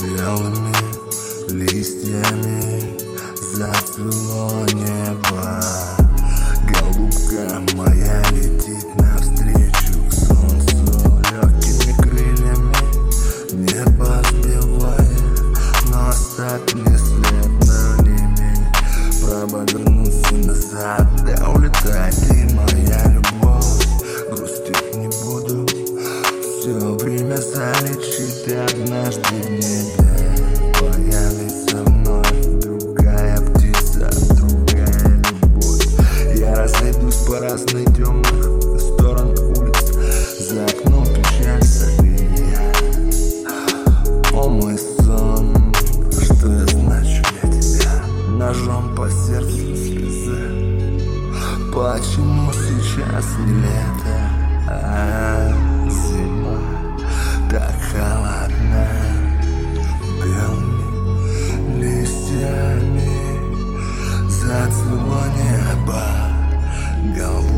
Белыми листьями запило небо. Голубка моя летит навстречу солнцу. Легкими крыльями небо сбивает Но оставь не след на ними. Прободрнуться назад, да улетать. Время залечит и однажды в небе Появится вновь другая птица Другая любовь. Я разойдусь по разных темных сторон улиц. За окном печаль забия О мой сон, что я значу для тебя? Ножом по сердцу слезы. Почему сейчас не лето холодна Белыми листьями зацвело небо голубым